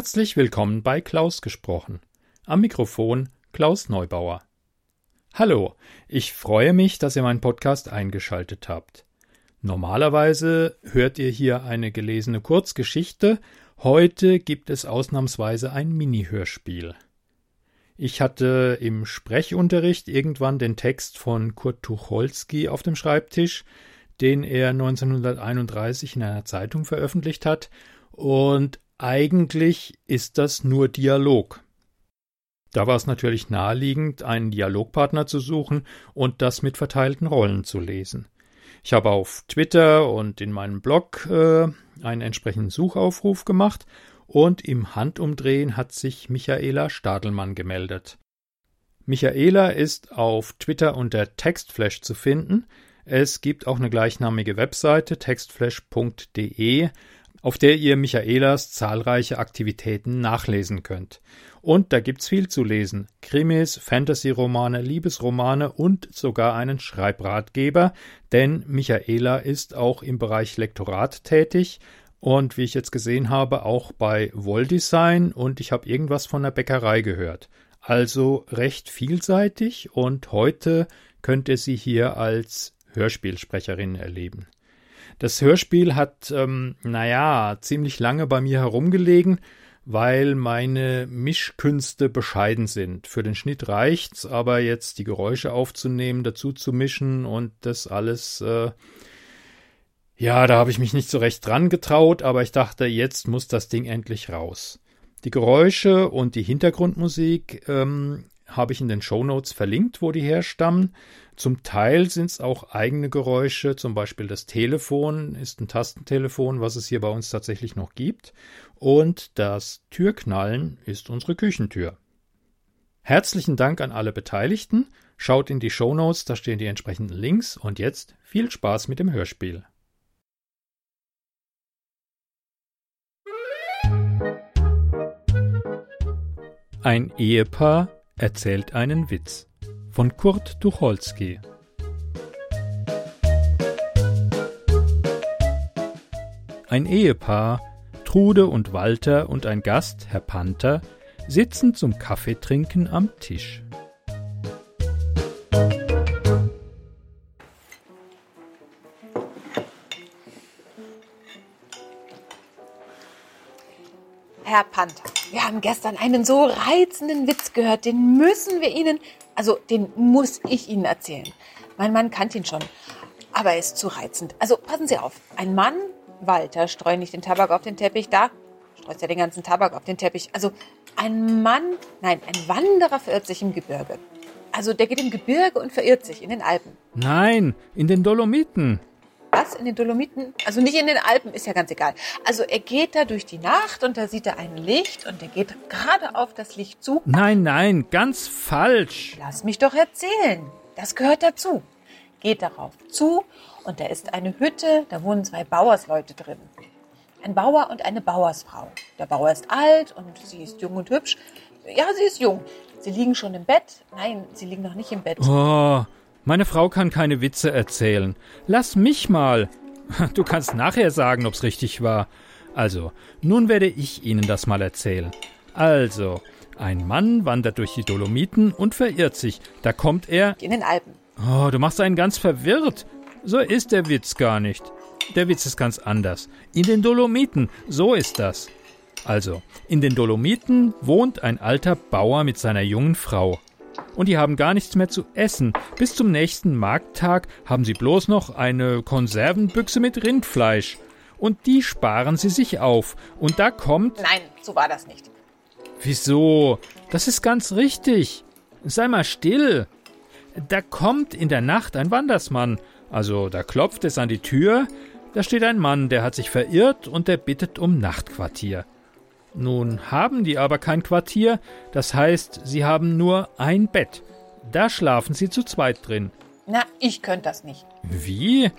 Herzlich willkommen bei Klaus gesprochen. Am Mikrofon Klaus Neubauer. Hallo, ich freue mich, dass ihr meinen Podcast eingeschaltet habt. Normalerweise hört ihr hier eine gelesene Kurzgeschichte, heute gibt es ausnahmsweise ein Mini-Hörspiel. Ich hatte im Sprechunterricht irgendwann den Text von Kurt Tucholsky auf dem Schreibtisch, den er 1931 in einer Zeitung veröffentlicht hat, und eigentlich ist das nur Dialog. Da war es natürlich naheliegend, einen Dialogpartner zu suchen und das mit verteilten Rollen zu lesen. Ich habe auf Twitter und in meinem Blog äh, einen entsprechenden Suchaufruf gemacht und im Handumdrehen hat sich Michaela Stadelmann gemeldet. Michaela ist auf Twitter unter Textflash zu finden. Es gibt auch eine gleichnamige Webseite textflash.de, auf der ihr Michaelas zahlreiche Aktivitäten nachlesen könnt. Und da gibt's viel zu lesen. Krimis, Fantasy-Romane, Liebesromane und sogar einen Schreibratgeber, denn Michaela ist auch im Bereich Lektorat tätig und wie ich jetzt gesehen habe, auch bei Wolldesign und ich habe irgendwas von der Bäckerei gehört. Also recht vielseitig und heute könnt ihr sie hier als Hörspielsprecherin erleben. Das Hörspiel hat, ähm, naja, ziemlich lange bei mir herumgelegen weil meine Mischkünste bescheiden sind. Für den Schnitt reicht's, aber jetzt die Geräusche aufzunehmen, dazu zu mischen und das alles, äh, ja, da habe ich mich nicht so recht dran getraut, aber ich dachte, jetzt muss das Ding endlich raus. Die Geräusche und die Hintergrundmusik ähm, habe ich in den Shownotes verlinkt, wo die herstammen. Zum Teil sind es auch eigene Geräusche, zum Beispiel das Telefon ist ein Tastentelefon, was es hier bei uns tatsächlich noch gibt. Und das Türknallen ist unsere Küchentür. Herzlichen Dank an alle Beteiligten. Schaut in die Shownotes, da stehen die entsprechenden Links. Und jetzt viel Spaß mit dem Hörspiel. Ein Ehepaar erzählt einen Witz von Kurt Tucholsky. Ein Ehepaar, Trude und Walter und ein Gast, Herr Panther, sitzen zum Kaffeetrinken am Tisch. Haben gestern einen so reizenden Witz gehört, den müssen wir Ihnen, also den muss ich Ihnen erzählen. Mein Mann kannte ihn schon, aber er ist zu reizend. Also passen Sie auf, ein Mann, Walter, streu nicht den Tabak auf den Teppich, da streust ja den ganzen Tabak auf den Teppich. Also ein Mann, nein, ein Wanderer verirrt sich im Gebirge. Also der geht im Gebirge und verirrt sich in den Alpen. Nein, in den Dolomiten. Was? In den Dolomiten? Also nicht in den Alpen, ist ja ganz egal. Also er geht da durch die Nacht und da sieht er ein Licht und er geht gerade auf das Licht zu. Nein, nein, ganz falsch. Lass mich doch erzählen. Das gehört dazu. Geht darauf zu und da ist eine Hütte, da wohnen zwei Bauersleute drin. Ein Bauer und eine Bauersfrau. Der Bauer ist alt und sie ist jung und hübsch. Ja, sie ist jung. Sie liegen schon im Bett. Nein, sie liegen noch nicht im Bett. Oh, meine Frau kann keine Witze erzählen. Lass mich mal. Du kannst nachher sagen, ob's richtig war. Also, nun werde ich Ihnen das mal erzählen. Also, ein Mann wandert durch die Dolomiten und verirrt sich. Da kommt er. In den Alpen. Oh, du machst einen ganz verwirrt. So ist der Witz gar nicht. Der Witz ist ganz anders. In den Dolomiten, so ist das. Also, in den Dolomiten wohnt ein alter Bauer mit seiner jungen Frau und die haben gar nichts mehr zu essen. Bis zum nächsten Markttag haben sie bloß noch eine Konservenbüchse mit Rindfleisch. Und die sparen sie sich auf. Und da kommt. Nein, so war das nicht. Wieso? Das ist ganz richtig. Sei mal still. Da kommt in der Nacht ein Wandersmann. Also da klopft es an die Tür. Da steht ein Mann, der hat sich verirrt und der bittet um Nachtquartier. Nun haben die aber kein Quartier, das heißt, sie haben nur ein Bett. Da schlafen sie zu zweit drin. Na, ich könnte das nicht. Wie?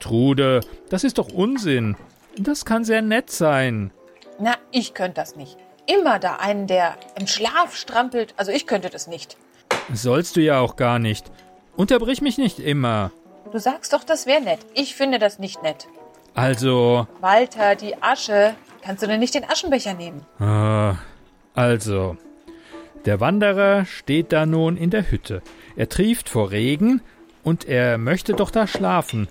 Trude, das ist doch Unsinn. Das kann sehr nett sein. Na, ich könnte das nicht. Immer da einen, der im Schlaf strampelt. Also ich könnte das nicht. Sollst du ja auch gar nicht. Unterbrich mich nicht immer. Du sagst doch, das wäre nett. Ich finde das nicht nett. Also. Walter, die Asche Kannst du denn nicht den Aschenbecher nehmen? Ah, also, der Wanderer steht da nun in der Hütte. Er trieft vor Regen und er möchte doch da schlafen.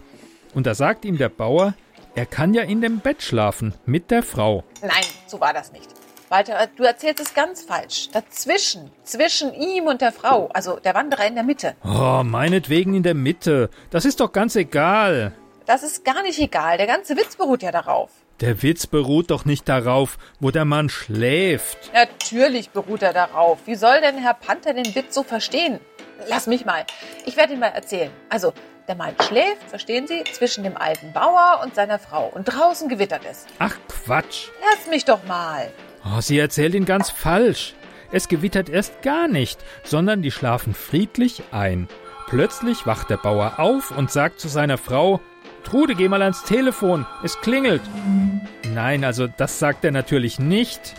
Und da sagt ihm der Bauer, er kann ja in dem Bett schlafen mit der Frau. Nein, so war das nicht. Walter, du erzählst es ganz falsch. Dazwischen, zwischen ihm und der Frau, also der Wanderer in der Mitte. Oh, meinetwegen in der Mitte. Das ist doch ganz egal. Das ist gar nicht egal. Der ganze Witz beruht ja darauf. Der Witz beruht doch nicht darauf, wo der Mann schläft. Natürlich beruht er darauf. Wie soll denn Herr Panther den Witz so verstehen? Lass mich mal. Ich werde ihn mal erzählen. Also, der Mann schläft, verstehen Sie, zwischen dem alten Bauer und seiner Frau. Und draußen gewittert es. Ach Quatsch. Lass mich doch mal. Oh, sie erzählt ihn ganz falsch. Es gewittert erst gar nicht, sondern die schlafen friedlich ein. Plötzlich wacht der Bauer auf und sagt zu seiner Frau, Trude, geh mal ans Telefon, es klingelt. Nein, also das sagt er natürlich nicht.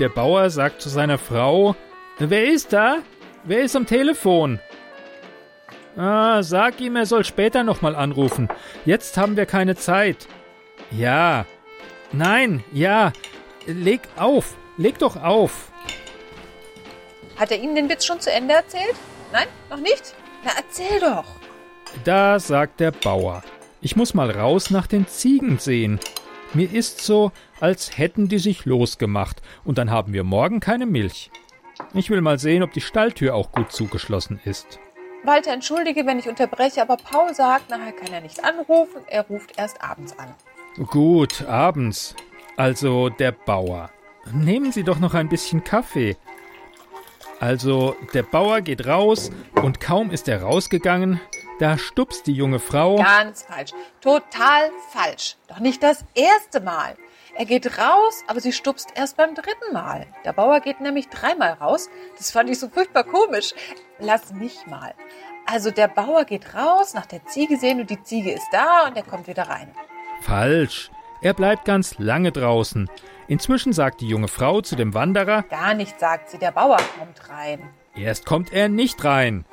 Der Bauer sagt zu seiner Frau, Wer ist da? Wer ist am Telefon? Ah, sag ihm, er soll später nochmal anrufen. Jetzt haben wir keine Zeit. Ja. Nein, ja. Leg auf. Leg doch auf. Hat er Ihnen den Witz schon zu Ende erzählt? Nein, noch nicht? Na, erzähl doch. Da sagt der Bauer. Ich muss mal raus nach den Ziegen sehen. Mir ist so, als hätten die sich losgemacht, und dann haben wir morgen keine Milch. Ich will mal sehen, ob die Stalltür auch gut zugeschlossen ist. Walter, entschuldige, wenn ich unterbreche, aber Paul sagt, nachher kann er nicht anrufen, er ruft erst abends an. Gut, abends. Also der Bauer. Nehmen Sie doch noch ein bisschen Kaffee. Also der Bauer geht raus und kaum ist er rausgegangen, da stupst die junge Frau. Ganz falsch. Total falsch. Doch nicht das erste Mal. Er geht raus, aber sie stupst erst beim dritten Mal. Der Bauer geht nämlich dreimal raus. Das fand ich so furchtbar komisch. Lass mich mal. Also der Bauer geht raus, nach der Ziege sehen und die Ziege ist da und er kommt wieder rein. Falsch. Er bleibt ganz lange draußen. Inzwischen sagt die junge Frau zu dem Wanderer, Gar nicht, sagt sie, der Bauer kommt rein. erst kommt er nicht rein.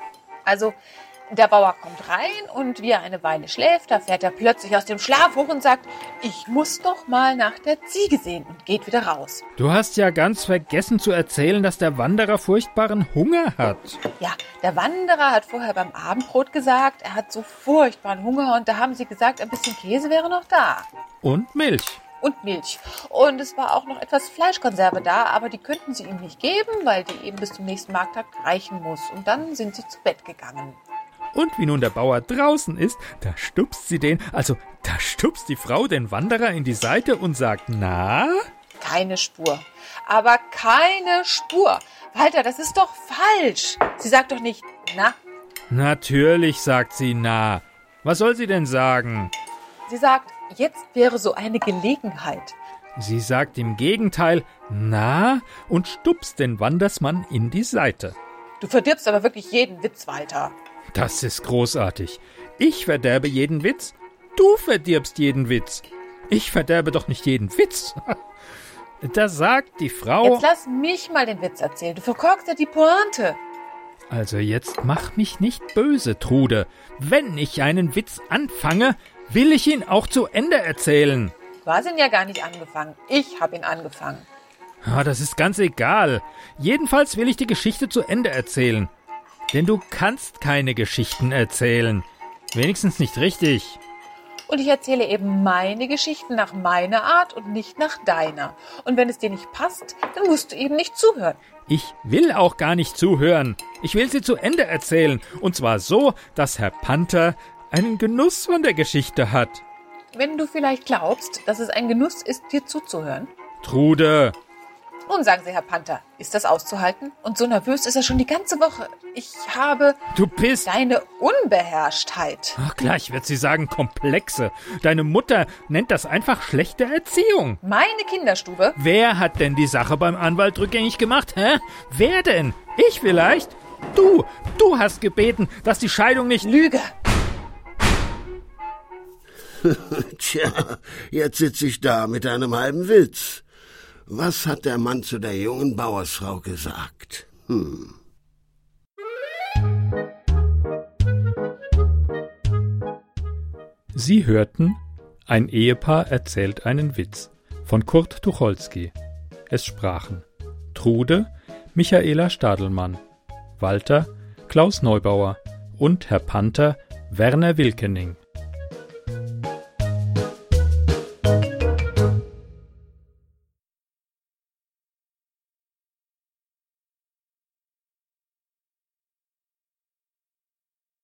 Also der Bauer kommt rein und wie er eine Weile schläft, da fährt er plötzlich aus dem Schlaf hoch und sagt, ich muss doch mal nach der Ziege sehen und geht wieder raus. Du hast ja ganz vergessen zu erzählen, dass der Wanderer furchtbaren Hunger hat. Ja, der Wanderer hat vorher beim Abendbrot gesagt, er hat so furchtbaren Hunger und da haben sie gesagt, ein bisschen Käse wäre noch da. Und Milch. Und Milch. Und es war auch noch etwas Fleischkonserve da, aber die könnten sie ihm nicht geben, weil die eben bis zum nächsten Markttag reichen muss. Und dann sind sie zu Bett gegangen. Und wie nun der Bauer draußen ist, da stupst sie den, also da stupst die Frau den Wanderer in die Seite und sagt, na? Keine Spur. Aber keine Spur. Walter, das ist doch falsch. Sie sagt doch nicht, na. Natürlich, sagt sie, na. Was soll sie denn sagen? Sie sagt, jetzt wäre so eine Gelegenheit. Sie sagt im Gegenteil, na, und stupst den Wandersmann in die Seite. Du verdirbst aber wirklich jeden Witz, Walter. Das ist großartig. Ich verderbe jeden Witz, du verdirbst jeden Witz. Ich verderbe doch nicht jeden Witz. Da sagt die Frau. Jetzt lass mich mal den Witz erzählen. Du verkorkst ja die Pointe. Also jetzt mach mich nicht böse, Trude. Wenn ich einen Witz anfange, will ich ihn auch zu Ende erzählen. Du hast ihn ja gar nicht angefangen. Ich habe ihn angefangen. Ah, das ist ganz egal. Jedenfalls will ich die Geschichte zu Ende erzählen. Denn du kannst keine Geschichten erzählen. Wenigstens nicht richtig. Und ich erzähle eben meine Geschichten nach meiner Art und nicht nach deiner. Und wenn es dir nicht passt, dann musst du eben nicht zuhören. Ich will auch gar nicht zuhören. Ich will sie zu Ende erzählen. Und zwar so, dass Herr Panther einen Genuss von der Geschichte hat. Wenn du vielleicht glaubst, dass es ein Genuss ist, dir zuzuhören. Trude, Nun sagen Sie, Herr Panther, ist das auszuhalten? Und so nervös ist er schon die ganze Woche. Ich habe du bist. deine Unbeherrschtheit. Ach, gleich wird sie sagen, komplexe. Deine Mutter nennt das einfach schlechte Erziehung. Meine Kinderstube? Wer hat denn die Sache beim Anwalt rückgängig gemacht, hä? Wer denn? Ich vielleicht? Du, du hast gebeten, dass die Scheidung nicht. Lüge. Tja, jetzt sitze ich da mit einem halben Witz. Was hat der Mann zu der jungen Bauersfrau gesagt? Hm. Sie hörten, ein Ehepaar erzählt einen Witz von Kurt Tucholsky. Es sprachen Trude, Michaela Stadelmann, Walter, Klaus Neubauer und Herr Panther Werner Wilkening.